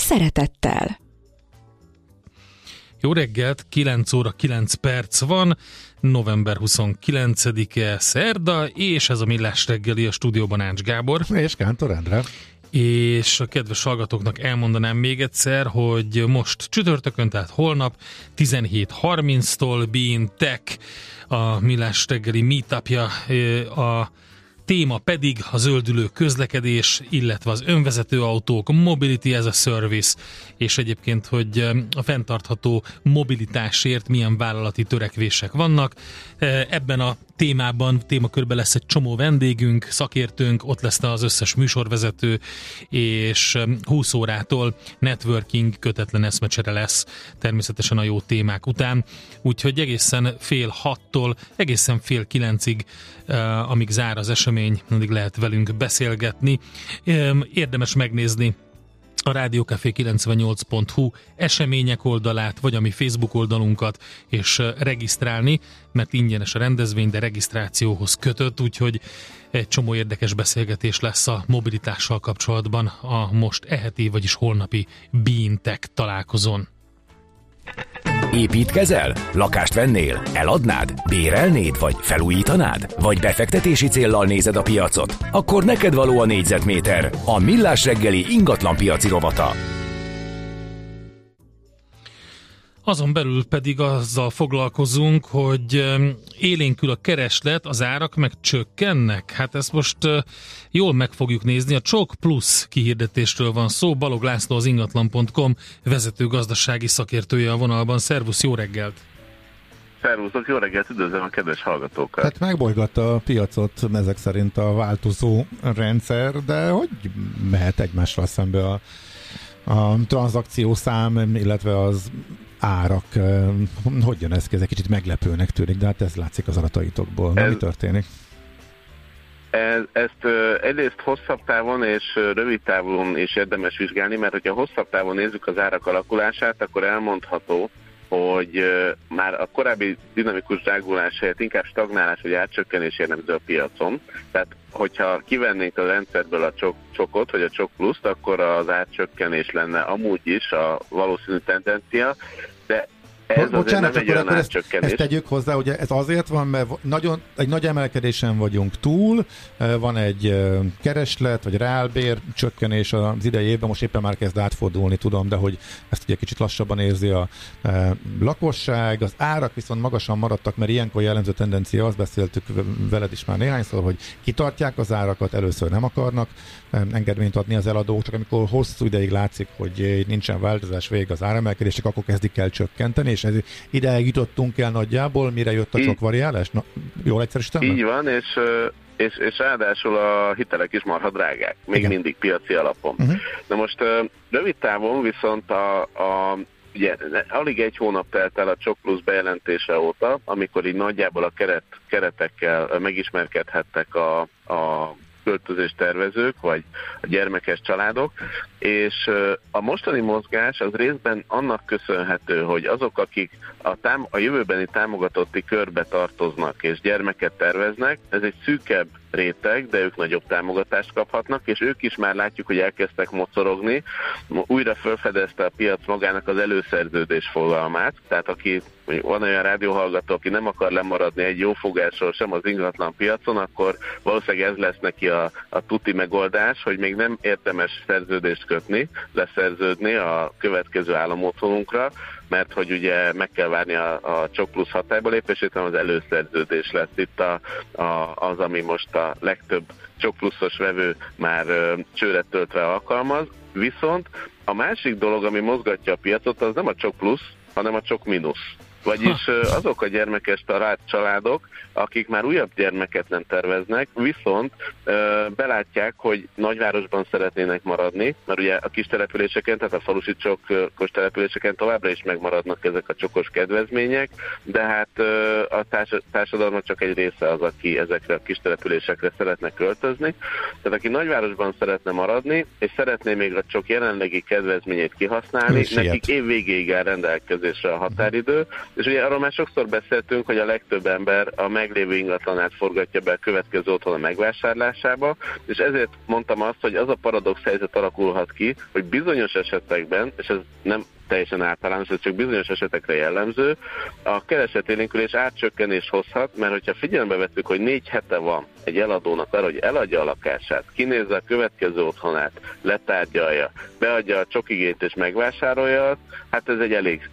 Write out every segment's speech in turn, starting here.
szeretettel. Jó reggelt, 9 óra 9 perc van, november 29-e szerda, és ez a Millás reggeli a stúdióban Ács Gábor. És Kántor Endre. És a kedves hallgatóknak elmondanám még egyszer, hogy most csütörtökön, tehát holnap 17.30-tól Bean Tech a Millás reggeli meetupja a téma pedig a zöldülő közlekedés, illetve az önvezető autók, mobility as a service, és egyébként, hogy a fenntartható mobilitásért milyen vállalati törekvések vannak. Ebben a témában, témakörben lesz egy csomó vendégünk, szakértőnk, ott lesz az összes műsorvezető, és 20 órától networking kötetlen eszmecsere lesz természetesen a jó témák után. Úgyhogy egészen fél hattól, egészen fél kilencig, amíg zár az esemény, addig lehet velünk beszélgetni. Érdemes megnézni a Rádiókafé 98.hu események oldalát, vagy a mi Facebook oldalunkat, és regisztrálni, mert ingyenes a rendezvény, de regisztrációhoz kötött, úgyhogy egy csomó érdekes beszélgetés lesz a mobilitással kapcsolatban a most eheti, vagyis holnapi Bean találkozón. Építkezel? Lakást vennél? Eladnád? Bérelnéd? Vagy felújítanád? Vagy befektetési céllal nézed a piacot? Akkor neked való a négyzetméter, a millás reggeli ingatlan piaci rovata. Azon belül pedig azzal foglalkozunk, hogy élénkül a kereslet, az árak meg csökkennek. Hát ezt most jól meg fogjuk nézni. A Csok Plus kihirdetésről van szó. Balog László az ingatlan.com vezető gazdasági szakértője a vonalban. Szervusz, jó reggelt! Szervuszok, jó reggelt, üdvözlöm a kedves hallgatókat! Hát megbolygatta a piacot ezek szerint a változó rendszer, de hogy mehet egymással szembe a, a tranzakciószám, illetve az árak, hogy jön ez ki? Ez egy kicsit meglepőnek tűnik, de hát ez látszik az adataitokból. Ez, mi történik? Ez, ezt egyrészt hosszabb távon és rövid távon is érdemes vizsgálni, mert hogyha hosszabb távon nézzük az árak alakulását, akkor elmondható, hogy már a korábbi dinamikus drágulás helyett inkább stagnálás vagy átcsökkenés jellemző a piacon. Tehát, hogyha kivennénk a rendszerből a csok, csokot, vagy a csok pluszt, akkor az átcsökkenés lenne amúgy is a valószínű tendencia, de ez Bocsánat, akkor, akkor ezt, ezt tegyük hozzá, ugye ez azért van, mert nagyon, egy nagy emelkedésen vagyunk túl, van egy kereslet, vagy reálbér csökkenés az idei évben, most éppen már kezd átfordulni, tudom, de hogy ezt ugye kicsit lassabban érzi a lakosság, az árak viszont magasan maradtak, mert ilyenkor jellemző tendencia, azt beszéltük veled is már néhányszor, hogy kitartják az árakat, először nem akarnak engedményt adni az eladók, csak amikor hosszú ideig látszik, hogy nincsen változás vég az áremelkedések, akkor kezdik el csökkenteni, és ez ideig jutottunk el nagyjából, mire jött a sok variálás? Na, jól egyszerűsítem? Így van, és és, és ráadásul a hitelek is marha drágák, még Igen. mindig piaci alapon. Uh-huh. Na most rövid távon viszont a, a ugye alig egy hónap telt el a Csok Plus bejelentése óta, amikor így nagyjából a keret, keretekkel megismerkedhettek a, a költözés tervezők, vagy a gyermekes családok, és a mostani mozgás az részben annak köszönhető, hogy azok, akik a, tám- a jövőbeni támogatotti körbe tartoznak és gyermeket terveznek, ez egy szűkebb réteg, de ők nagyobb támogatást kaphatnak, és ők is már látjuk, hogy elkezdtek mocorogni. Újra felfedezte a piac magának az előszerződés fogalmát, tehát aki van olyan rádióhallgató, aki nem akar lemaradni egy jó fogásról sem az ingatlan piacon, akkor valószínűleg ez lesz neki a, a tuti megoldás, hogy még nem érdemes szerződést kötni, leszerződni a következő államotthonunkra, mert hogy ugye meg kell várni a, a Csok Plusz hatályba lépését, hanem az előszerződés lesz itt a, a, az, ami most a legtöbb Csok Pluszos vevő már ö, csőre töltve alkalmaz. Viszont a másik dolog, ami mozgatja a piacot, az nem a Csok Plusz, hanem a Csok Minusz. Vagyis azok a gyermekes családok, akik már újabb gyermeket nem terveznek, viszont belátják, hogy nagyvárosban szeretnének maradni, mert ugye a kis településeken, tehát a falusi csokos településeken továbbra is megmaradnak ezek a csokos kedvezmények, de hát a társadalmak csak egy része az, aki ezekre a kis településekre szeretne költözni. Tehát aki nagyvárosban szeretne maradni, és szeretné még a csok jelenlegi kedvezményét kihasználni, nekik év végéig áll rendelkezésre a határidő, és ugye arról már sokszor beszéltünk, hogy a legtöbb ember a meglévő ingatlanát forgatja be a következő otthon a megvásárlásába, és ezért mondtam azt, hogy az a paradox helyzet alakulhat ki, hogy bizonyos esetekben, és ez nem teljesen általános, ez csak bizonyos esetekre jellemző, a keresetélénkülés átcsökkenés hozhat, mert hogyha figyelembe vettük, hogy négy hete van egy eladónak arra, hogy eladja a lakását, kinézze a következő otthonát, letárgyalja, beadja a csokigét és megvásárolja, hát ez egy elég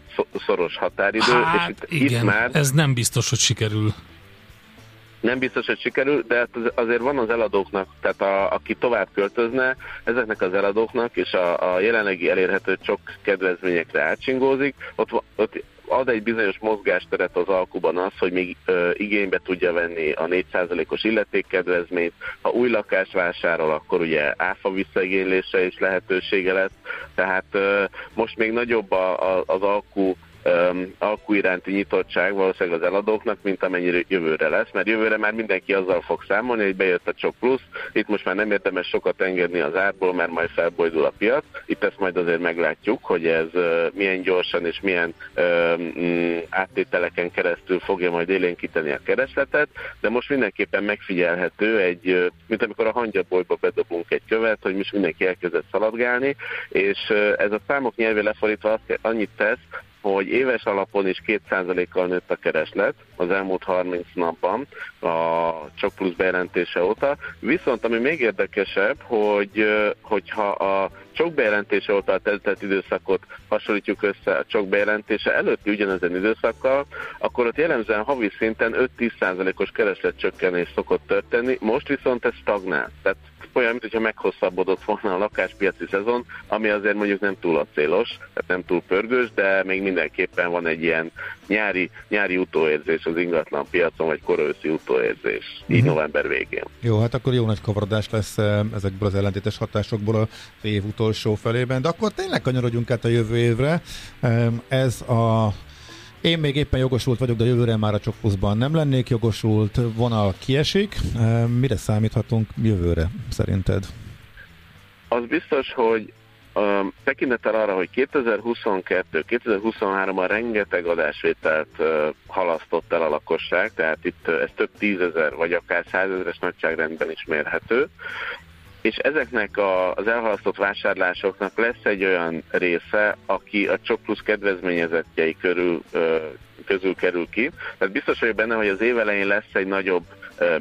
szoros határidő. Hát, és itt, igen, itt már ez nem biztos, hogy sikerül. Nem biztos, hogy sikerül, de hát azért van az eladóknak, tehát a, aki tovább költözne, ezeknek az eladóknak és a, a jelenlegi elérhető csak kedvezményekre átcsingózik, ott, ott ad egy bizonyos mozgásteret az alkuban az, hogy még ö, igénybe tudja venni a 4%-os illetékkedvezményt. Ha új lakást vásárol, akkor ugye áfa visszaigénylése is lehetősége lesz. Tehát ö, most még nagyobb a, a, az alkú um, alkú iránti nyitottság valószínűleg az eladóknak, mint amennyire jövőre lesz, mert jövőre már mindenki azzal fog számolni, hogy bejött a csok plusz, itt most már nem érdemes sokat engedni az árból, mert majd felbojdul a piac, itt ezt majd azért meglátjuk, hogy ez milyen gyorsan és milyen um, áttételeken keresztül fogja majd élénkíteni a keresletet, de most mindenképpen megfigyelhető egy, mint amikor a hangyabolyba bedobunk egy követ, hogy most mindenki elkezdett szaladgálni, és ez a számok nyelvé lefordítva azt, annyit tesz, hogy éves alapon is 2%-kal nőtt a kereslet az elmúlt 30 napban a csak plusz bejelentése óta. Viszont ami még érdekesebb, hogy hogyha a csak bejelentése óta a telt időszakot hasonlítjuk össze a csak bejelentése előtti ugyanezen időszakkal, akkor ott jellemzően havi szinten 5-10%-os keresletcsökkenés szokott történni, most viszont ez stagnál. Tehát olyan, mintha meghosszabbodott volna a lakáspiaci szezon, ami azért mondjuk nem túl acélos, tehát nem túl pörgős, de még mindenképpen van egy ilyen nyári, nyári utóérzés az ingatlan piacon, vagy korőszi utóérzés, így uh-huh. november végén. Jó, hát akkor jó nagy kavarodás lesz eh, ezekből az ellentétes hatásokból az év utolsó felében, de akkor tényleg kanyarodjunk át a jövő évre. Ez a én még éppen jogosult vagyok, de jövőre már a Csokpuszban nem lennék jogosult. Vonal kiesik. Mire számíthatunk jövőre szerinted? Az biztos, hogy tekintettel arra, hogy 2022-2023-ban rengeteg adásvételt uh, halasztott el a lakosság, tehát itt ez több tízezer vagy akár százezeres nagyságrendben is mérhető, és ezeknek a, az elhalasztott vásárlásoknak lesz egy olyan része, aki a Csok Plusz kedvezményezettjei körül, közül kerül ki. Tehát biztos vagyok benne, hogy az év elején lesz egy nagyobb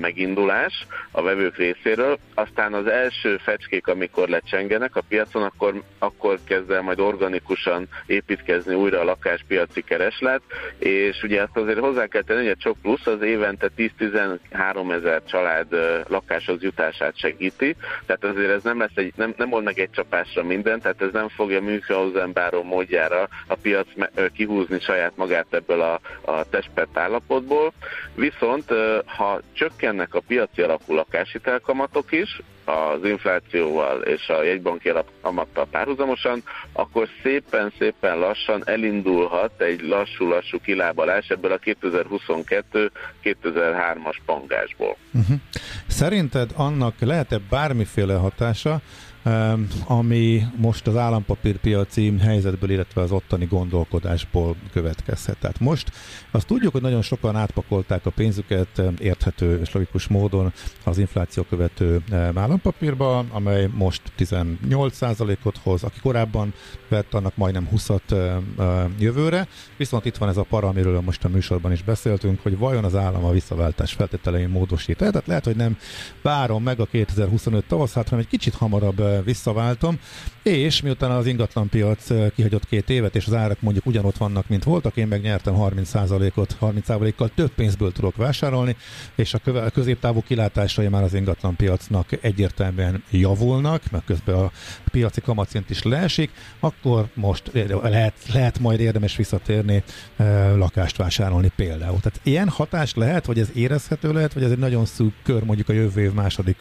megindulás a vevők részéről, aztán az első fecskék, amikor lecsengenek a piacon, akkor, akkor kezd el majd organikusan építkezni újra a lakáspiaci kereslet, és ugye azt azért hozzá kell tenni, hogy a Csok Plusz az évente 10-13 ezer család lakáshoz jutását segíti, tehát azért ez nem lesz egy, nem, nem mond meg egy csapásra minden, tehát ez nem fogja Münchhausen báró módjára a piac kihúzni saját magát ebből a, a testpert állapotból, viszont ha csak csökkennek a piaci alapú lakáshitelkamatok is, az inflációval és a jegybanki kamattal párhuzamosan, akkor szépen-szépen lassan elindulhat egy lassú-lassú kilábalás ebből a 2022-2003-as pangásból. Uh-huh. Szerinted annak lehet-e bármiféle hatása, ami most az állampapírpiaci helyzetből, illetve az ottani gondolkodásból következhet. Tehát most azt tudjuk, hogy nagyon sokan átpakolták a pénzüket érthető és logikus módon az infláció követő állampapírba, amely most 18%-ot hoz, aki korábban vett, annak majdnem 20-at jövőre, viszont itt van ez a para, amiről most a műsorban is beszéltünk, hogy vajon az állam a visszaváltás feltételein módosít. Tehát lehet, hogy nem várom meg a 2025 tavaszát, hanem egy kicsit hamarabb visszaváltom, és miután az ingatlanpiac kihagyott két évet, és az árak mondjuk ugyanott vannak, mint voltak, én meg nyertem 30%-ot, 30%-kal több pénzből tudok vásárolni, és a középtávú kilátásai már az ingatlanpiacnak egyértelműen javulnak, mert közben a piaci kamatszint is leesik, akkor most lehet, lehet majd érdemes visszatérni lakást vásárolni például. Tehát ilyen hatás lehet, hogy ez érezhető lehet, vagy ez egy nagyon szűk kör mondjuk a jövő év második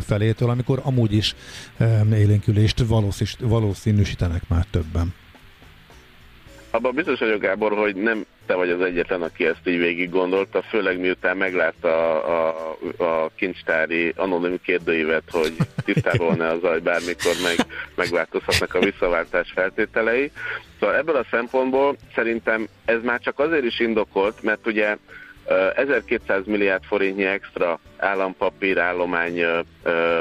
felétől, amikor amúgy is élénkülést valószínűsítenek már többen. Abban biztos vagyok, Gábor, hogy nem te vagy az egyetlen, aki ezt így végig gondolta, főleg miután meglátta a, a, a kincstári anonim kérdőívet, hogy tisztában van-e az zaj bármikor meg, megváltozhatnak a visszaváltás feltételei. Szóval ebből a szempontból szerintem ez már csak azért is indokolt, mert ugye 1200 milliárd forintnyi extra állampapírállomány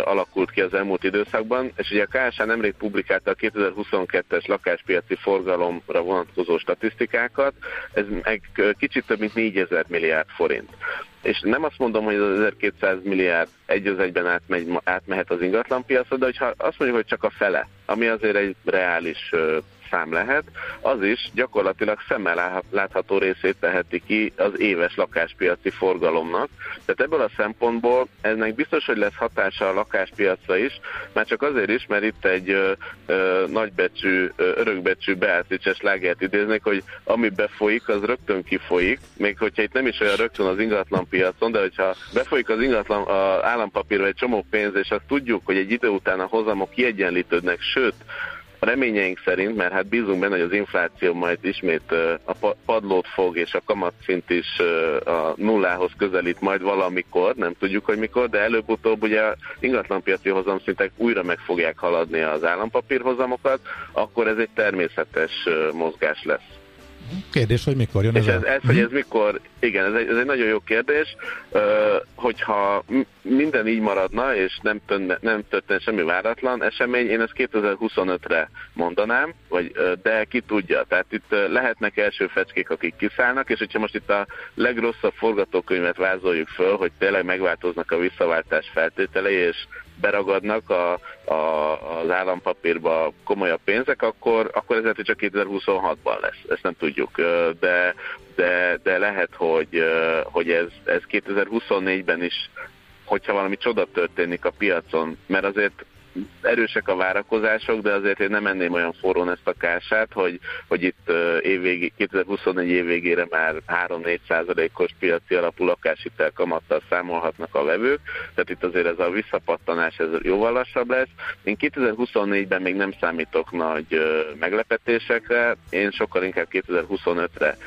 alakult ki az elmúlt időszakban, és ugye a KSH nemrég publikálta a 2022-es lakáspiaci forgalomra vonatkozó statisztikákat, ez meg kicsit több mint 4000 milliárd forint. És nem azt mondom, hogy az 1200 milliárd egy az egyben átmegy, átmehet az ingatlanpiacra, de hogyha azt mondjuk, hogy csak a fele, ami azért egy reális szám lehet, az is gyakorlatilag szemmel látható részét teheti ki az éves lakáspiaci forgalomnak. Tehát ebből a szempontból ennek biztos, hogy lesz hatása a lakáspiacra is, már csak azért is, mert itt egy ö, ö, nagybecsű, ö, örökbecsű Beatrice lágert idéznék, hogy ami befolyik, az rögtön kifolyik, még hogyha itt nem is olyan rögtön az ingatlan piacon, de hogyha befolyik az ingatlan az állampapírba egy csomó pénz, és azt tudjuk, hogy egy idő után a hozamok kiegyenlítődnek, sőt, a reményeink szerint, mert hát bízunk benne, hogy az infláció majd ismét a padlót fog, és a kamatszint is a nullához közelít majd valamikor, nem tudjuk, hogy mikor, de előbb-utóbb ugye ingatlanpiaci hozamszintek újra meg fogják haladni az állampapírhozamokat, akkor ez egy természetes mozgás lesz. Kérdés, hogy mikor jön ez? És ez, ez, hogy ez mikor, igen, ez egy, ez egy nagyon jó kérdés, hogyha minden így maradna, és nem, tönne, nem történne semmi váratlan esemény, én ezt 2025-re mondanám, vagy, de ki tudja. Tehát itt lehetnek első fecskék, akik kiszállnak, és hogyha most itt a legrosszabb forgatókönyvet vázoljuk föl, hogy tényleg megváltoznak a visszaváltás feltételei, és beragadnak a, a, az állampapírba komolyabb pénzek, akkor, akkor ez lehet, hogy csak 2026-ban lesz. Ezt nem tudjuk. De, de, de lehet, hogy, hogy ez, ez 2024-ben is hogyha valami csoda történik a piacon, mert azért erősek a várakozások, de azért én nem enném olyan forrón ezt a kását, hogy, hogy itt évvégi, 2024 év végére már 3-4 százalékos piaci alapú lakáshitel kamattal számolhatnak a vevők, tehát itt azért ez a visszapattanás ez jóval lassabb lesz. Én 2024-ben még nem számítok nagy meglepetésekre, én sokkal inkább 2025-re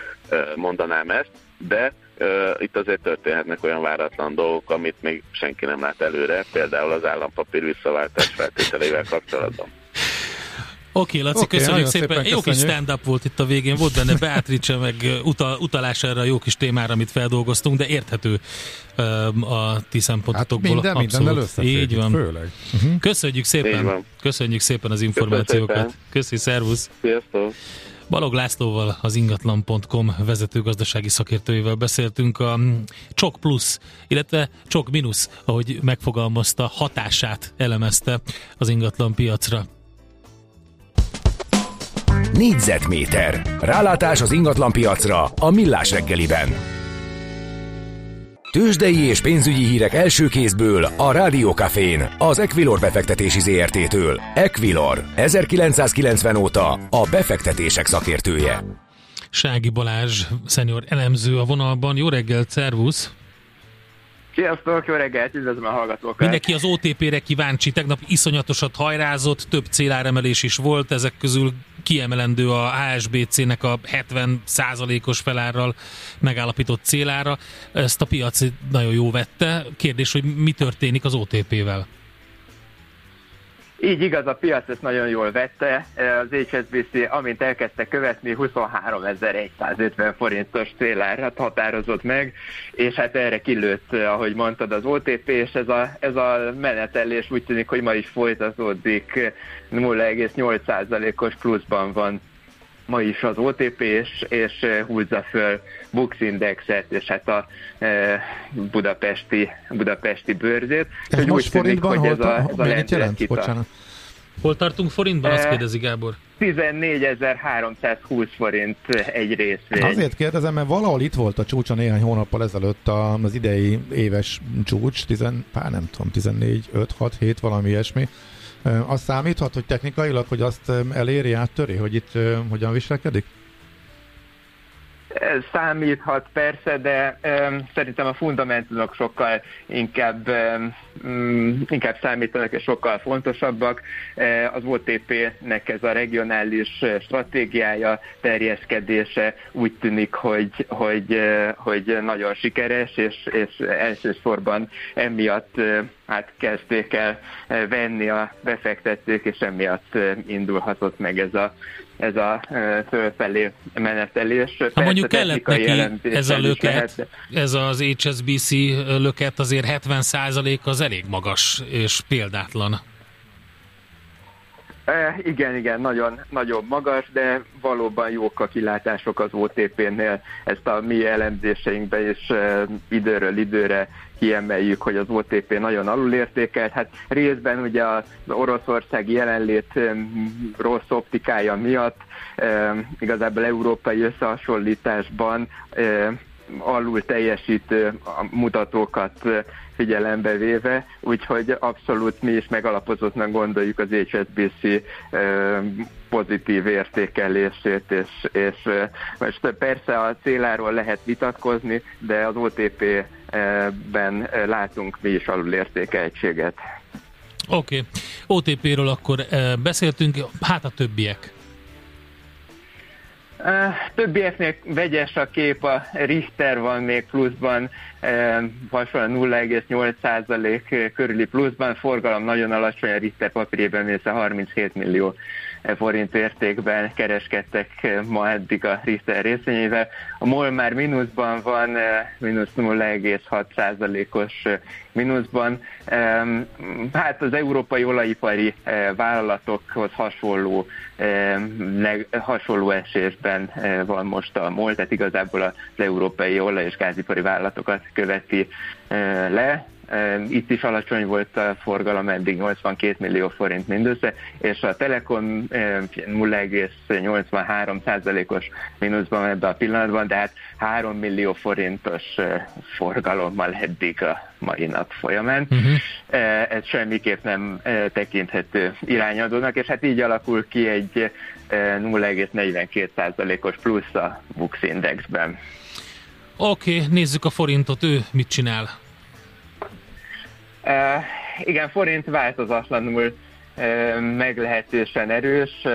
mondanám ezt, de itt azért történhetnek olyan váratlan dolgok, amit még senki nem lát előre, például az állampapír visszaváltás feltételeivel kapcsolatban. Oké, okay, Laci, okay, köszönjük szépen. szépen. Jó kis stand-up volt itt a végén, volt benne Beatrice, meg utal, utalás erre a jó kis témára, amit feldolgoztunk, de érthető um, a ti szempontotokból. Hát minden, Abszolút. Így van. Főleg. Uh-huh. Köszönjük szépen. Köszönjük szépen az információkat. Köszi, szervusz. Sziasztok. Balog Lászlóval, az ingatlan.com vezető gazdasági szakértőjével beszéltünk a Csok plusz, illetve Csok minusz, ahogy megfogalmazta, hatását elemezte az ingatlan piacra. Négyzetméter. Rálátás az ingatlan piacra a Millás reggeliben. Tőzsdei és pénzügyi hírek első kézből a Rádiókafén, az Equilor befektetési ZRT-től. Equilor, 1990 óta a befektetések szakértője. Sági Balázs, szenior elemző a vonalban. Jó reggelt, szervusz! Sziasztok, jó reggelt, üdvözlöm a hallgatókat! Mindenki az OTP-re kíváncsi, tegnap iszonyatosat hajrázott, több céláremelés is volt, ezek közül kiemelendő a HSBC-nek a 70% os felárral megállapított célára. Ezt a piac nagyon jó vette. Kérdés, hogy mi történik az OTP-vel? Így igaz, a piac ezt nagyon jól vette. Az HSBC, amint elkezdte követni, 23.150 forintos célárat határozott meg, és hát erre kilőtt, ahogy mondtad, az OTP, és ez a, ez a menetelés úgy tűnik, hogy ma is folytatódik, 0,8%-os pluszban van ma is az OTP, és, és húzza föl Bux Indexet, és hát a e, budapesti, budapesti bőrzét. Ez hogy most forintban tűnik, hogy ez a, ez a mennyit jelent? Bocsánat. Hol tartunk forintban? Azt kérdezi Gábor. 14.320 forint egy részvény. Azért kérdezem, mert valahol itt volt a csúcsa néhány hónappal ezelőtt az idei éves csúcs, 10, pár nem tudom, 14, 5, 6, 7, valami ilyesmi Az számíthat, hogy technikailag, hogy azt eléri, áttöri, hogy itt hogyan viselkedik? Számíthat persze, de um, szerintem a fundamentumok sokkal inkább, um, inkább számítanak és sokkal fontosabbak. Uh, az OTP-nek ez a regionális stratégiája, terjeszkedése úgy tűnik, hogy, hogy, uh, hogy nagyon sikeres, és, és elsősorban emiatt uh, hát kezdték el venni a befektetők, és emiatt indulhatott meg ez a ez a fölfelé menetelés. Ha mondjuk kellett neki ez a löket, ez az HSBC löket azért 70% az elég magas és példátlan. E, igen, igen, nagyon, nagyon magas, de valóban jók a kilátások az OTP-nél. Ezt a mi elemzéseinkben is e, időről időre kiemeljük, hogy az OTP nagyon alulértékelt. Hát részben ugye az oroszországi jelenlét rossz optikája miatt igazából európai összehasonlításban alul teljesítő mutatókat figyelembe véve, úgyhogy abszolút mi is megalapozottnak gondoljuk az HSBC pozitív értékelését, és, és most persze a céláról lehet vitatkozni, de az OTP-ben látunk mi is alulértékeltséget. Oké, okay. OTP-ről akkor beszéltünk, hát a többiek. Többieknél vegyes a kép, a Richter van még pluszban, hasonlóan 0,8% körüli pluszban, forgalom nagyon alacsony, a Richter papírjében mindössze 37 millió forint értékben kereskedtek ma eddig a Richter részvényével. A MOL már mínuszban van, mínusz 0,6%-os mínuszban. Hát az európai olajipari vállalatokhoz hasonló, hasonló esésben van most a MOL, tehát igazából az európai olaj- és gázipari vállalatokat követi le. Itt is alacsony volt a forgalom, eddig 82 millió forint mindössze, és a Telekom 0,83 százalékos mínuszban ebben a pillanatban, de hát 3 millió forintos forgalommal eddig a mai nap folyamán. Uh-huh. Ez semmiképp nem tekinthető irányadónak, és hát így alakul ki egy 0,42 százalékos plusz a Bux Indexben. Oké, okay, nézzük a forintot, ő mit csinál? Igen, forint változatlanul meglehetősen erős.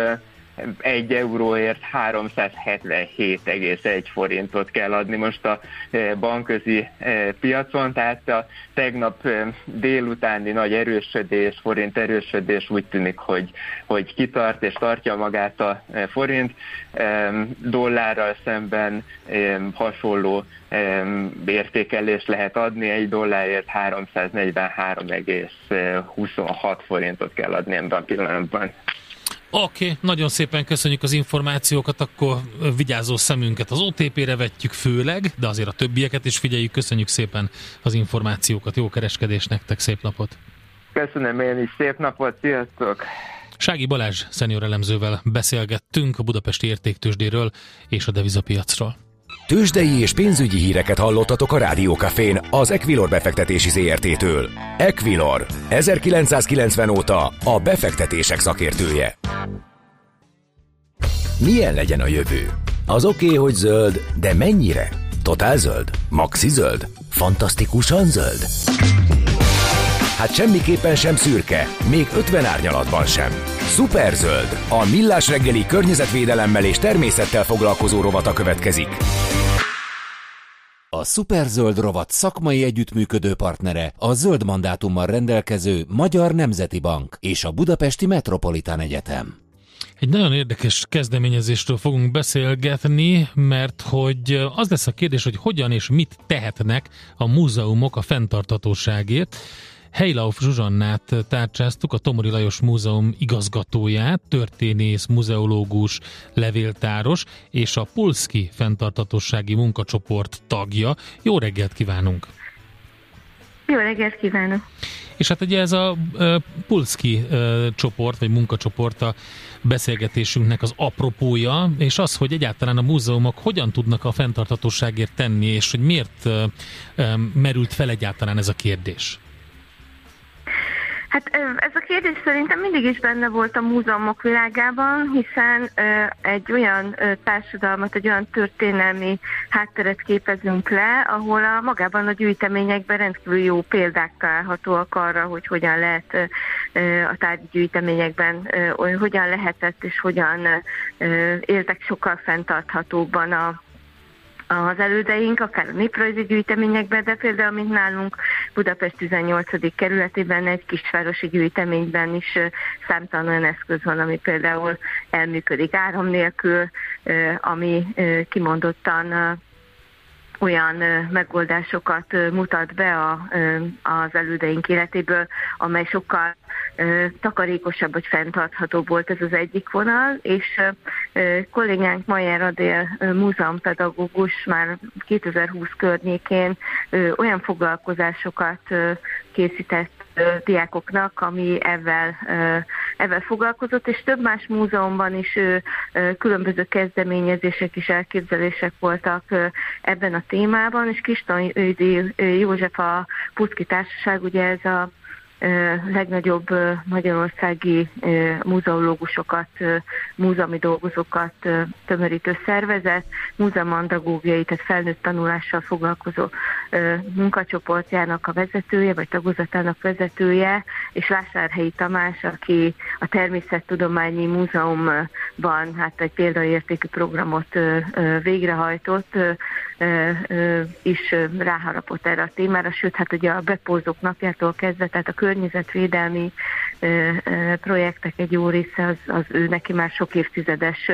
Egy euróért 377,1 forintot kell adni most a bankközi piacon, tehát a tegnap délutáni nagy erősödés, forint erősödés úgy tűnik, hogy, hogy kitart és tartja magát a forint. Dollárral szemben hasonló értékelést lehet adni, egy dollárért 343,26 forintot kell adni ebben a pillanatban. Oké, okay, nagyon szépen köszönjük az információkat, akkor vigyázó szemünket az OTP-re vetjük főleg, de azért a többieket is figyeljük. Köszönjük szépen az információkat, jó kereskedés nektek, szép napot! Köszönöm én is, szép napot, sziasztok! Sági Balázs szenior elemzővel beszélgettünk a budapesti értéktősdéről és a devizapiacról. Tőzsdei és pénzügyi híreket hallottatok a Rádiókafén az Equilor befektetési ZRT-től. Equilor, 1990 óta a befektetések szakértője. Milyen legyen a jövő? Az oké, okay, hogy zöld, de mennyire? Totál zöld? Maxi zöld? Fantasztikusan zöld? Hát semmiképpen sem szürke, még 50 árnyalatban sem. Superzöld, a millás reggeli környezetvédelemmel és természettel foglalkozó rovata következik. A Superzöld rovat szakmai együttműködő partnere a zöld mandátummal rendelkező Magyar Nemzeti Bank és a Budapesti Metropolitán Egyetem. Egy nagyon érdekes kezdeményezésről fogunk beszélgetni, mert hogy az lesz a kérdés, hogy hogyan és mit tehetnek a múzeumok a fenntartatóságért. Heilauf Zsuzsannát tárcsáztuk, a Tomori Lajos Múzeum igazgatóját, történész, muzeológus, levéltáros és a Pulszki fenntartatossági munkacsoport tagja. Jó reggelt kívánunk! Jó reggelt kívánok! És hát ugye ez a Pulszki csoport, vagy munkacsoport a beszélgetésünknek az apropója, és az, hogy egyáltalán a múzeumok hogyan tudnak a fenntarthatóságért tenni, és hogy miért merült fel egyáltalán ez a kérdés. Hát ez a kérdés szerintem mindig is benne volt a múzeumok világában, hiszen egy olyan társadalmat, egy olyan történelmi hátteret képezünk le, ahol a magában a gyűjteményekben rendkívül jó példák találhatóak arra, hogy hogyan lehet a tárgyi gyűjteményekben, hogyan lehetett és hogyan éltek sokkal fenntarthatóbban a az elődeink, akár a néprajzi gyűjteményekben, de például, mint nálunk Budapest 18. kerületében egy kisvárosi gyűjteményben is számtalan olyan eszköz van, ami például elműködik áram nélkül, ami kimondottan olyan megoldásokat mutat be a, az elődeink életéből, amely sokkal takarékosabb vagy fenntarthatóbb volt ez az egyik vonal, és kollégánk Majer Adél múzeumpedagógus már 2020 környékén olyan foglalkozásokat készített diákoknak, ami ezzel, ezzel foglalkozott, és több más múzeumban is különböző kezdeményezések és elképzelések voltak ebben a témában, és Kiston József a Puszki Társaság, ugye ez a legnagyobb magyarországi múzeológusokat, múzeumi dolgozókat tömörítő szervezet, múzeumandagógiai, tehát felnőtt tanulással foglalkozó munkacsoportjának a vezetője, vagy tagozatának vezetője, és Vásárhelyi Tamás, aki a Természettudományi Múzeumban hát egy példaértékű programot végrehajtott, is ráharapott erre a témára, sőt, hát ugye a bepózók napjától kezdve, tehát a környezetvédelmi projektek egy jó része az, az ő neki már sok évtizedes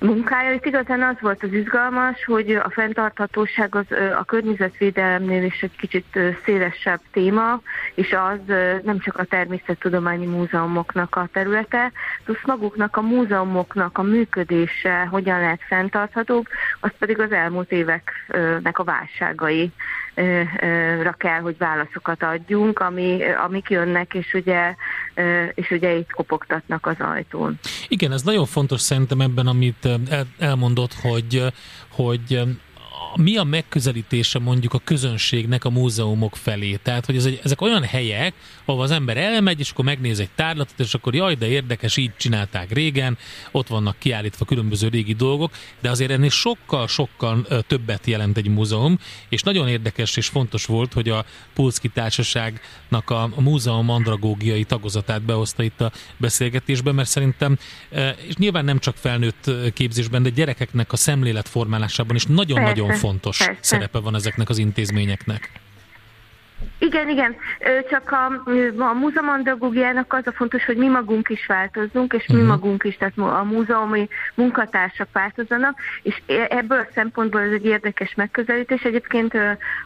munkája. Itt igazán az volt az izgalmas, hogy a fenntarthatóság az a környezetvédelemnél is egy kicsit szélesebb téma, és az nem csak a természettudományi múzeumoknak a területe, plusz maguknak a múzeumoknak a működése, hogyan lehet fenntarthatóbb, az pedig az elmúlt éveknek a válságai ra kell, hogy válaszokat adjunk, ami, amik jönnek, és ugye, és ugye itt kopogtatnak az ajtón. Igen, ez nagyon fontos szerintem ebben, amit elmondott, hogy, hogy mi a megközelítése mondjuk a közönségnek a múzeumok felé? Tehát, hogy ez egy, ezek olyan helyek, ahol az ember elmegy, és akkor megnéz egy tárlatot, és akkor jaj, de érdekes, így csinálták régen, ott vannak kiállítva különböző régi dolgok, de azért ennél sokkal-sokkal többet jelent egy múzeum, és nagyon érdekes és fontos volt, hogy a Pulszki Társaságnak a múzeum andragógiai tagozatát behozta itt a beszélgetésben, mert szerintem, és nyilván nem csak felnőtt képzésben, de gyerekeknek a szemléletformálásában is nagyon-nagyon fontos fontos Persze. szerepe van ezeknek az intézményeknek. Igen, igen, csak a, a múzeumandagógiának az a fontos, hogy mi magunk is változzunk, és mi uh-huh. magunk is, tehát a múzeumi munkatársak változzanak, és e, ebből a szempontból ez egy érdekes megközelítés. Egyébként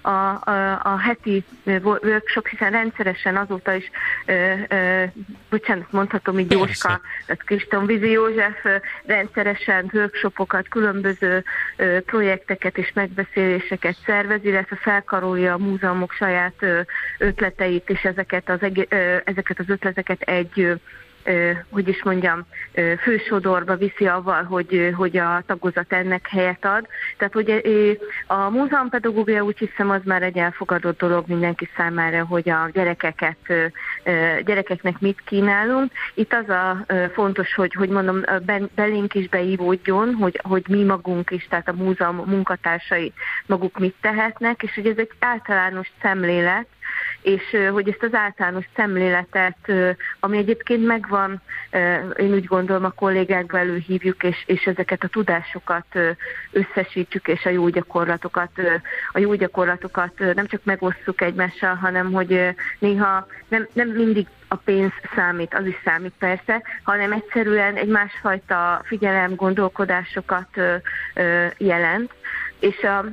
a, a, a heti workshop, hiszen rendszeresen azóta is, bocsánat, mondhatom így Jóska, tehát Kriston Vizi József rendszeresen workshopokat, különböző projekteket és megbeszéléseket szervez, illetve felkarolja a múzeumok saját ötleteit, és ezeket az, ezeket az ötleteket egy hogy is mondjam, fősodorba viszi avval, hogy, hogy a tagozat ennek helyet ad. Tehát hogy a múzeumpedagógia úgy hiszem az már egy elfogadott dolog mindenki számára, hogy a gyerekeket, gyerekeknek mit kínálunk. Itt az a fontos, hogy, hogy mondom, belénk is beívódjon, hogy, hogy mi magunk is, tehát a múzeum munkatársai maguk mit tehetnek, és hogy ez egy általános szemlélet, és hogy ezt az általános szemléletet, ami egyébként megvan, én úgy gondolom a kollégákba előhívjuk, és, és ezeket a tudásokat összesítjük, és a jó gyakorlatokat, a jó gyakorlatokat nem csak megosztjuk egymással, hanem hogy néha nem, nem mindig a pénz számít, az is számít persze, hanem egyszerűen egy másfajta figyelem, gondolkodásokat jelent, és, a,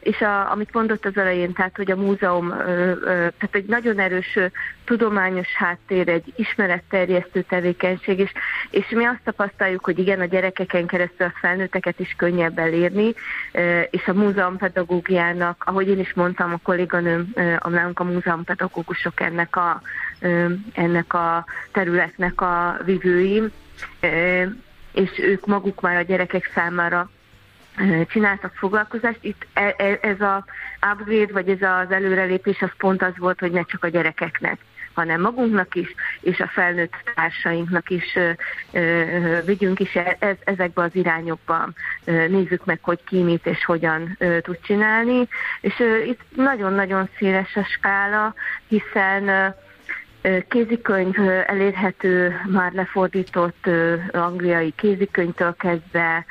és a, amit mondott az elején, tehát hogy a múzeum, tehát egy nagyon erős tudományos háttér, egy ismeretterjesztő tevékenység, és, és mi azt tapasztaljuk, hogy igen, a gyerekeken keresztül a felnőtteket is könnyebb elérni, és a múzeumpedagógiának, ahogy én is mondtam, a kolléganőm, a nálunk a múzeumpedagógusok ennek a, ennek a területnek a vivői, és ők maguk már a gyerekek számára csináltak foglalkozást. Itt e, e, ez a upgrade, vagy ez az előrelépés, az pont az volt, hogy ne csak a gyerekeknek, hanem magunknak is, és a felnőtt társainknak is vigyünk is e, ez, ezekbe az irányokba, nézzük meg, hogy ki mit és hogyan tud csinálni, és itt nagyon-nagyon széles a skála, hiszen kézikönyv elérhető, már lefordított angliai kézikönyvtől kezdve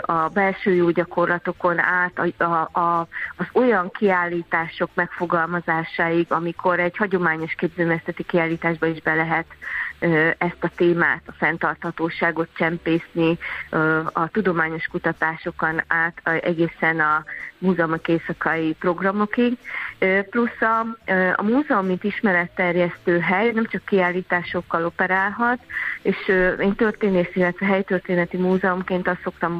a belső jó gyakorlatokon át a, a, a, az olyan kiállítások megfogalmazásáig, amikor egy hagyományos képzőművészeti kiállításba is be lehet ezt a témát, a fenntarthatóságot csempészni a tudományos kutatásokon át egészen a múzeumok éjszakai programokig. Plusz a, a múzeum, mint ismeretterjesztő hely, nem csak kiállításokkal operálhat, és én történész, illetve helytörténeti múzeumként azt szoktam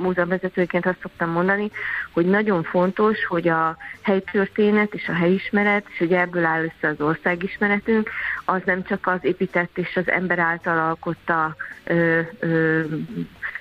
múzeumvezetőként azt szoktam mondani, hogy nagyon fontos, hogy a helytörténet és a helyismeret, és hogy ebből áll össze az országismeretünk, az nem csak az épített és az ember által alkotta ö, ö,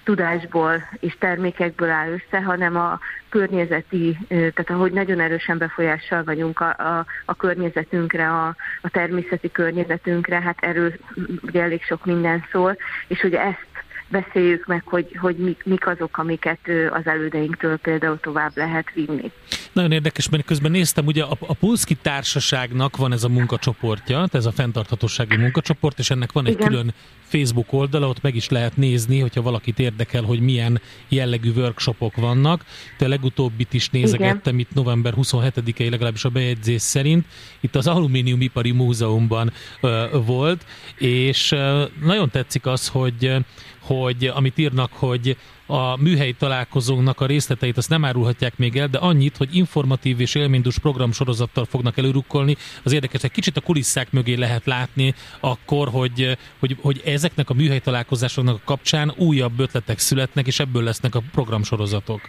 tudásból és termékekből áll össze, hanem a környezeti, tehát ahogy nagyon erősen befolyással vagyunk a, a, a környezetünkre, a, a természeti környezetünkre, hát erről ugye elég sok minden szól, és hogy ezt beszéljük meg, hogy, hogy mik, mik azok, amiket az elődeinktől például tovább lehet vinni. Nagyon érdekes, mert közben néztem, ugye a, a Pulszki Társaságnak van ez a munkacsoportja, ez a fenntarthatósági munkacsoport, és ennek van egy Igen. külön Facebook oldala, ott meg is lehet nézni, hogyha valakit érdekel, hogy milyen jellegű workshopok vannak. A legutóbbit is nézegettem, Igen. itt november 27-i legalábbis a bejegyzés szerint. Itt az Alumíniumipari Múzeumban uh, volt, és uh, nagyon tetszik az, hogy hogy amit írnak, hogy a műhelyi találkozónak a részleteit azt nem árulhatják még el, de annyit, hogy informatív és élménydús programsorozattal fognak előrukkolni. Az érdekes, egy kicsit a kulisszák mögé lehet látni akkor, hogy, hogy, hogy ezeknek a műhelyi találkozásoknak a kapcsán újabb ötletek születnek, és ebből lesznek a programsorozatok.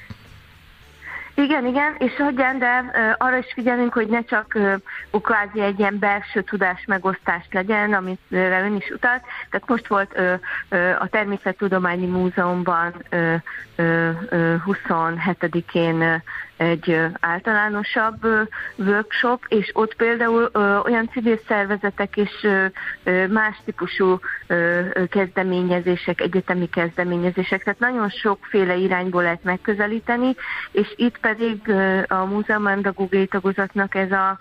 Igen, igen, és hogyan, de arra is figyelünk, hogy ne csak kvázi egy ilyen belső tudás megosztás legyen, amit ön is utalt. Tehát most volt a Természettudományi Múzeumban uh, uh, 27-én uh, egy általánosabb workshop, és ott például olyan civil szervezetek és más típusú kezdeményezések, egyetemi kezdeményezések, tehát nagyon sokféle irányból lehet megközelíteni, és itt pedig a Múzeum a tagozatnak ez a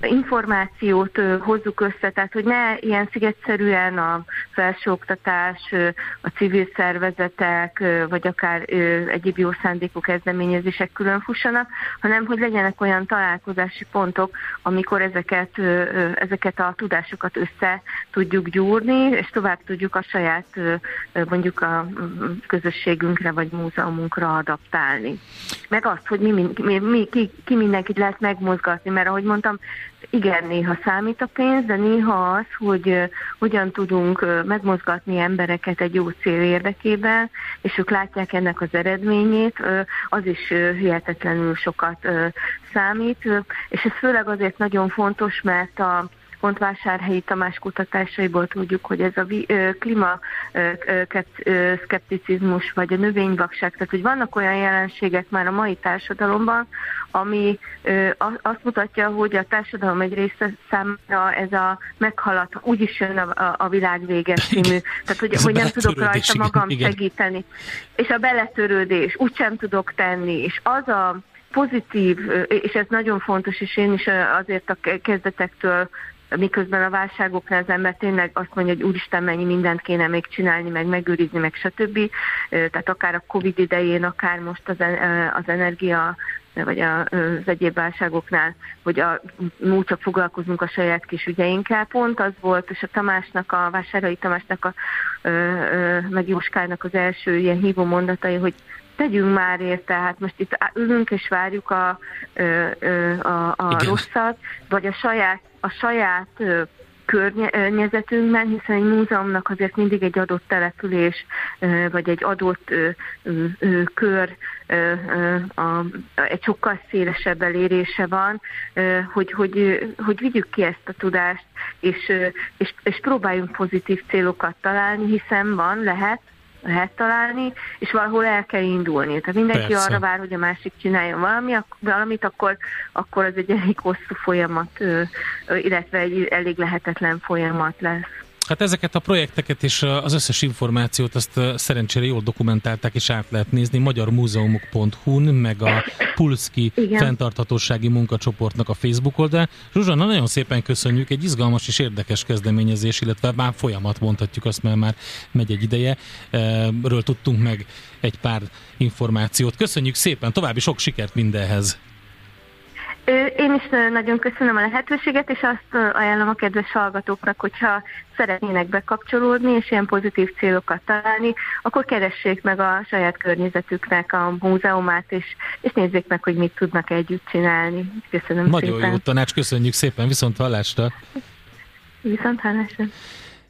információt hozzuk össze, tehát hogy ne ilyen szigetszerűen a felsőoktatás, a civil szervezetek, vagy akár egyéb jó szándékú kezdeményezések külön fussanak, hanem hogy legyenek olyan találkozási pontok, amikor ezeket, ezeket a tudásokat össze tudjuk gyúrni, és tovább tudjuk a saját mondjuk a közösségünkre vagy múzeumunkra adaptálni. Meg azt, hogy mi, mi, mi, ki, ki mindenkit lehet megmozgatni, mert ahogy mondtam, igen, néha számít a pénz, de néha az, hogy hogyan tudunk megmozgatni embereket egy jó cél érdekében, és ők látják ennek az eredményét, az is hihetetlenül sokat számít, és ez főleg azért nagyon fontos, mert a Pontvásárhelyi Tamás kutatásaiból tudjuk, hogy ez a klíma szkepticizmus vagy a növényvakság, tehát hogy vannak olyan jelenségek már a mai társadalomban, ami azt mutatja, hogy a társadalom egy része számára ez a meghaladt, úgyis jön a, a világ vége című, tehát hogy, hogy nem tudok rajta magam igen. segíteni. És a beletörődés, úgysem tudok tenni, és az a pozitív, és ez nagyon fontos, és én is azért a kezdetektől miközben a válságoknál az ember tényleg azt mondja, hogy úristen, mennyi mindent kéne még csinálni, meg megőrizni, meg stb. Tehát akár a Covid idején, akár most az, az energia vagy az egyéb válságoknál, hogy a, múlt csak foglalkozunk a saját kis ügyeinkkel. Pont az volt, és a Tamásnak, a Vásárai Tamásnak, a, ö, ö, meg Jóskának az első ilyen hívó mondatai, hogy tegyünk már érte, hát most itt ülünk és várjuk a, a, a rosszat, vagy a saját, a saját környezetünkben, hiszen egy múzeumnak azért mindig egy adott település, vagy egy adott kör, egy sokkal szélesebb elérése van, hogy, hogy, hogy vigyük ki ezt a tudást, és, és, és próbáljunk pozitív célokat találni, hiszen van, lehet, lehet találni, és valahol el kell indulni. Tehát mindenki Persze. arra vár, hogy a másik csináljon valami, valamit, akkor, akkor az egy elég hosszú folyamat, illetve egy elég lehetetlen folyamat lesz. Hát ezeket a projekteket és az összes információt azt szerencsére jól dokumentálták, és át lehet nézni magyarmúzeumok.hu-n, meg a Pulszki Igen. fenntarthatósági munkacsoportnak a Facebook oldalán. Zsuzsanna, nagyon szépen köszönjük, egy izgalmas és érdekes kezdeményezés, illetve már folyamat mondhatjuk azt, mert már megy egy ideje. Ről tudtunk meg egy pár információt. Köszönjük szépen, további sok sikert mindenhez! Én is nagyon köszönöm a lehetőséget, és azt ajánlom a kedves hallgatóknak, hogyha szeretnének bekapcsolódni, és ilyen pozitív célokat találni, akkor keressék meg a saját környezetüknek a múzeumát, és, és nézzék meg, hogy mit tudnak együtt csinálni. Köszönöm Nagyon szépen. jó tanács, köszönjük szépen, viszont hallásra! Viszont hallásra!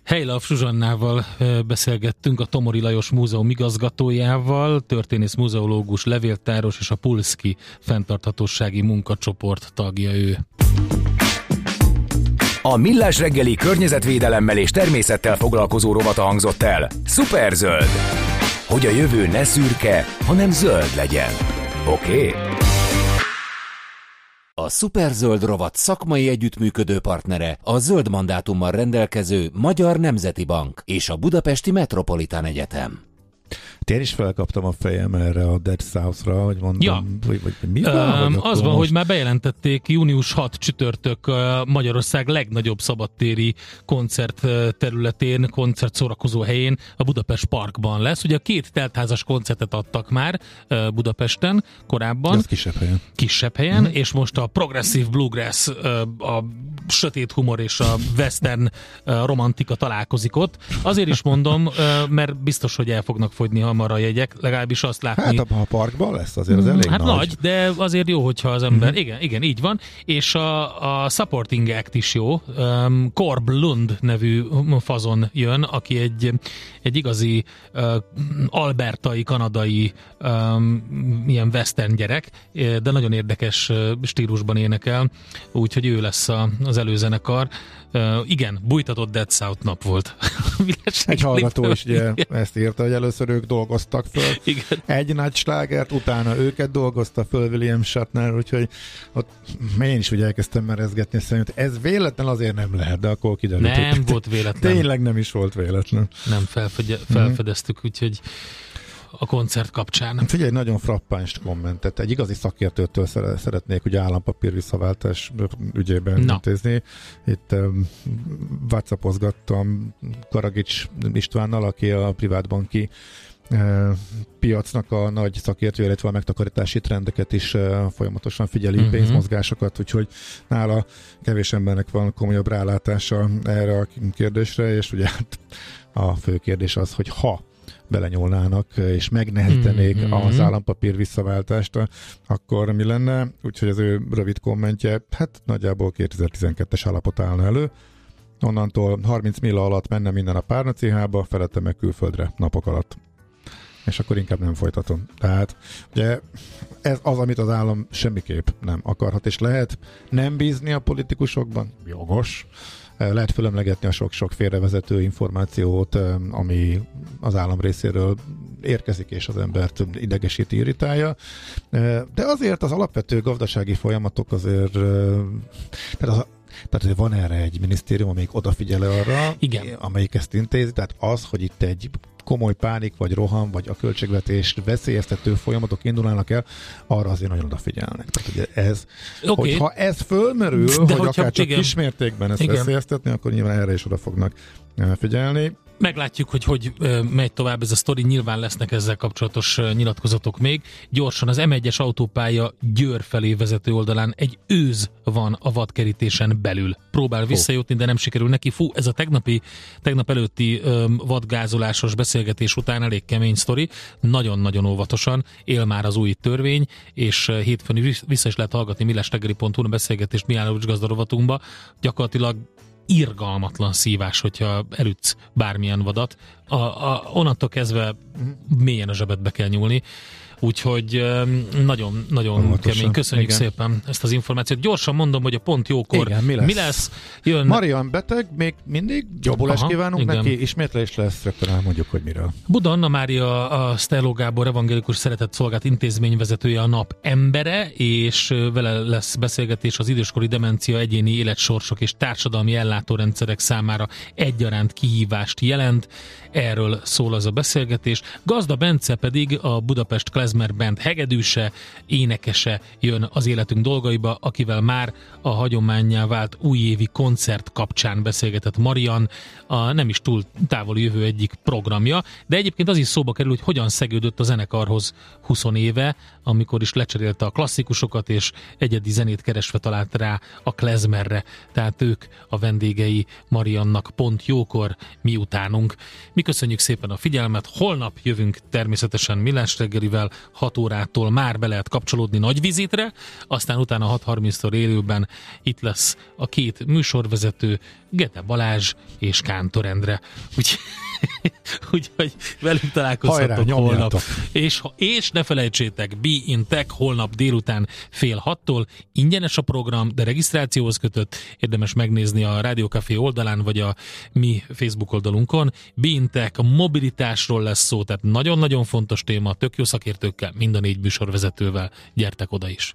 Heilav Zsuzsannával beszélgettünk a Tomori Lajos Múzeum igazgatójával, történész múzeológus, levéltáros és a Pulszki fenntarthatósági munkacsoport tagja ő. A Millás reggeli környezetvédelemmel és természettel foglalkozó rovata hangzott el. Superzöld! Hogy a jövő ne szürke, hanem zöld legyen. Oké? Okay? A Superzöld rovat szakmai együttműködő partnere a zöld mandátummal rendelkező Magyar Nemzeti Bank és a Budapesti Metropolitán Egyetem. Én is felkaptam a fejem erre a Dead South-ra, hogy mondom, ja. hogy, hogy mi van? Um, az van, most... hogy már bejelentették június 6 csütörtök Magyarország legnagyobb szabadtéri koncert területén, koncert szórakozó helyén, a Budapest Parkban lesz. Ugye a két teltházas koncertet adtak már Budapesten korábban. Ez kisebb helyen. Kisebb helyen, mm. és most a progresszív bluegrass, a sötét humor és a western romantika találkozik ott. Azért is mondom, mert biztos, hogy el fognak fogyni hamar a jegyek, legalábbis azt látni. Hát a parkban lesz azért az elég Hát nagy. nagy, de azért jó, hogyha az ember, mm-hmm. igen, igen, így van, és a, a Supporting Act is jó, um, Corb Lund nevű fazon jön, aki egy, egy igazi uh, albertai, kanadai um, ilyen western gyerek, de nagyon érdekes stílusban énekel, úgyhogy ő lesz a, az előzenekar. Uh, igen, bújtatott Dead South nap volt. Egy hallgató is ugye ezt írta, hogy először ők dolgoztak föl. Igen. Egy nagy slágert, utána őket dolgozta föl William Shatner, úgyhogy ott én is ugye elkezdtem merezgetni, szerint ez véletlen azért nem lehet, de akkor kiderült. Nem volt véletlen. Tényleg nem is volt véletlen. Nem felfedye, felfedeztük, úgyhogy a koncert kapcsán. Figyelj, egy nagyon frappáns kommentet. Egy igazi szakértőtől szeretnék ugye állampapír visszaváltás ügyében Na. intézni. Itt um, whatsappozgattam Karagics Istvánnal, aki a privátbanki piacnak a nagy szakértő, illetve a megtakarítási trendeket is folyamatosan figyeli, uh-huh. pénzmozgásokat, úgyhogy nála kevés embernek van komolyabb rálátása erre a kérdésre, és ugye hát a fő kérdés az, hogy ha belenyúlnának, és megnehezítenék mm-hmm. az állampapír visszaváltást, akkor mi lenne? Úgyhogy az ő rövid kommentje, hát nagyjából 2012-es állapot állna elő. Onnantól 30 milla alatt menne minden a párnacéhába, felette meg külföldre napok alatt. És akkor inkább nem folytatom. Tehát ugye ez az, amit az állam semmiképp nem akarhat, és lehet nem bízni a politikusokban, jogos, lehet fölemlegetni a sok-sok félrevezető információt, ami az állam részéről érkezik, és az embert idegesíti, irritálja. De azért az alapvető gazdasági folyamatok azért, tehát az, tehát van erre egy minisztérium, amelyik odafigyel arra, Igen. amelyik ezt intézi, tehát az, hogy itt egy komoly pánik, vagy roham, vagy a költségvetést veszélyeztető folyamatok indulnának el, arra azért nagyon odafigyelnek. Tehát ugye ez, okay. hogyha ez fölmerül, De hogy akár csak igen. kismértékben ezt igen. veszélyeztetni, akkor nyilván erre is oda fognak eh, figyelni. Meglátjuk, hogy hogy megy tovább ez a sztori, nyilván lesznek ezzel kapcsolatos nyilatkozatok még. Gyorsan az M1-es autópálya Győr felé vezető oldalán egy őz van a vadkerítésen belül. Próbál visszajutni, de nem sikerül neki. Fú, ez a tegnapi, tegnap előtti öm, vadgázolásos beszélgetés után elég kemény sztori. Nagyon-nagyon óvatosan él már az új törvény, és hétfőn vissza is lehet hallgatni millestegeri.hu a beszélgetést Miálovics gazdarovatunkba. Gyakorlatilag irgalmatlan szívás, hogyha elütsz bármilyen vadat. A, a, onnantól kezdve mélyen a zsebedbe kell nyúlni. Úgyhogy nagyon, nagyon kemény. Köszönjük Igen. szépen ezt az információt. Gyorsan mondom, hogy a pont jókor Igen, mi lesz? Mi lesz? Jön... Marian beteg, még mindig jobbulást kívánunk Igen. neki, ismétlés lesz, rögtön elmondjuk, hogy miről. Buda Anna Mária, a Stelló Gábor evangélikus szeretett szolgált intézményvezetője a nap embere, és vele lesz beszélgetés az időskori demencia egyéni életsorsok és társadalmi ellátórendszerek számára egyaránt kihívást jelent. Erről szól az a beszélgetés. Gazda Bence pedig a Budapest Klezmer Band hegedűse, énekese jön az életünk dolgaiba, akivel már a hagyományá vált újévi koncert kapcsán beszélgetett Marian, a nem is túl távoli jövő egyik programja, de egyébként az is szóba kerül, hogy hogyan szegődött a zenekarhoz 20 éve, amikor is lecserélte a klasszikusokat, és egyedi zenét keresve talált rá a klezmerre. Tehát ők a vendégei Mariannak pont jókor, miutánunk. Mi köszönjük szépen a figyelmet, holnap jövünk természetesen Millás reggelivel, 6 órától már be lehet kapcsolódni nagy vizitre, aztán utána 6.30-tól élőben itt lesz a két műsorvezető, Gete Balázs és Kántor Endre. Úgyhogy Úgyhogy velünk találkozhatok holnap. És, és ne felejtsétek, Be in Tech holnap délután fél hattól. Ingyenes a program, de regisztrációhoz kötött. Érdemes megnézni a Rádiókafé oldalán, vagy a mi Facebook oldalunkon. Be in Tech, a mobilitásról lesz szó, tehát nagyon-nagyon fontos téma, tök jó szakértőkkel, mind a négy műsorvezetővel. Gyertek oda is!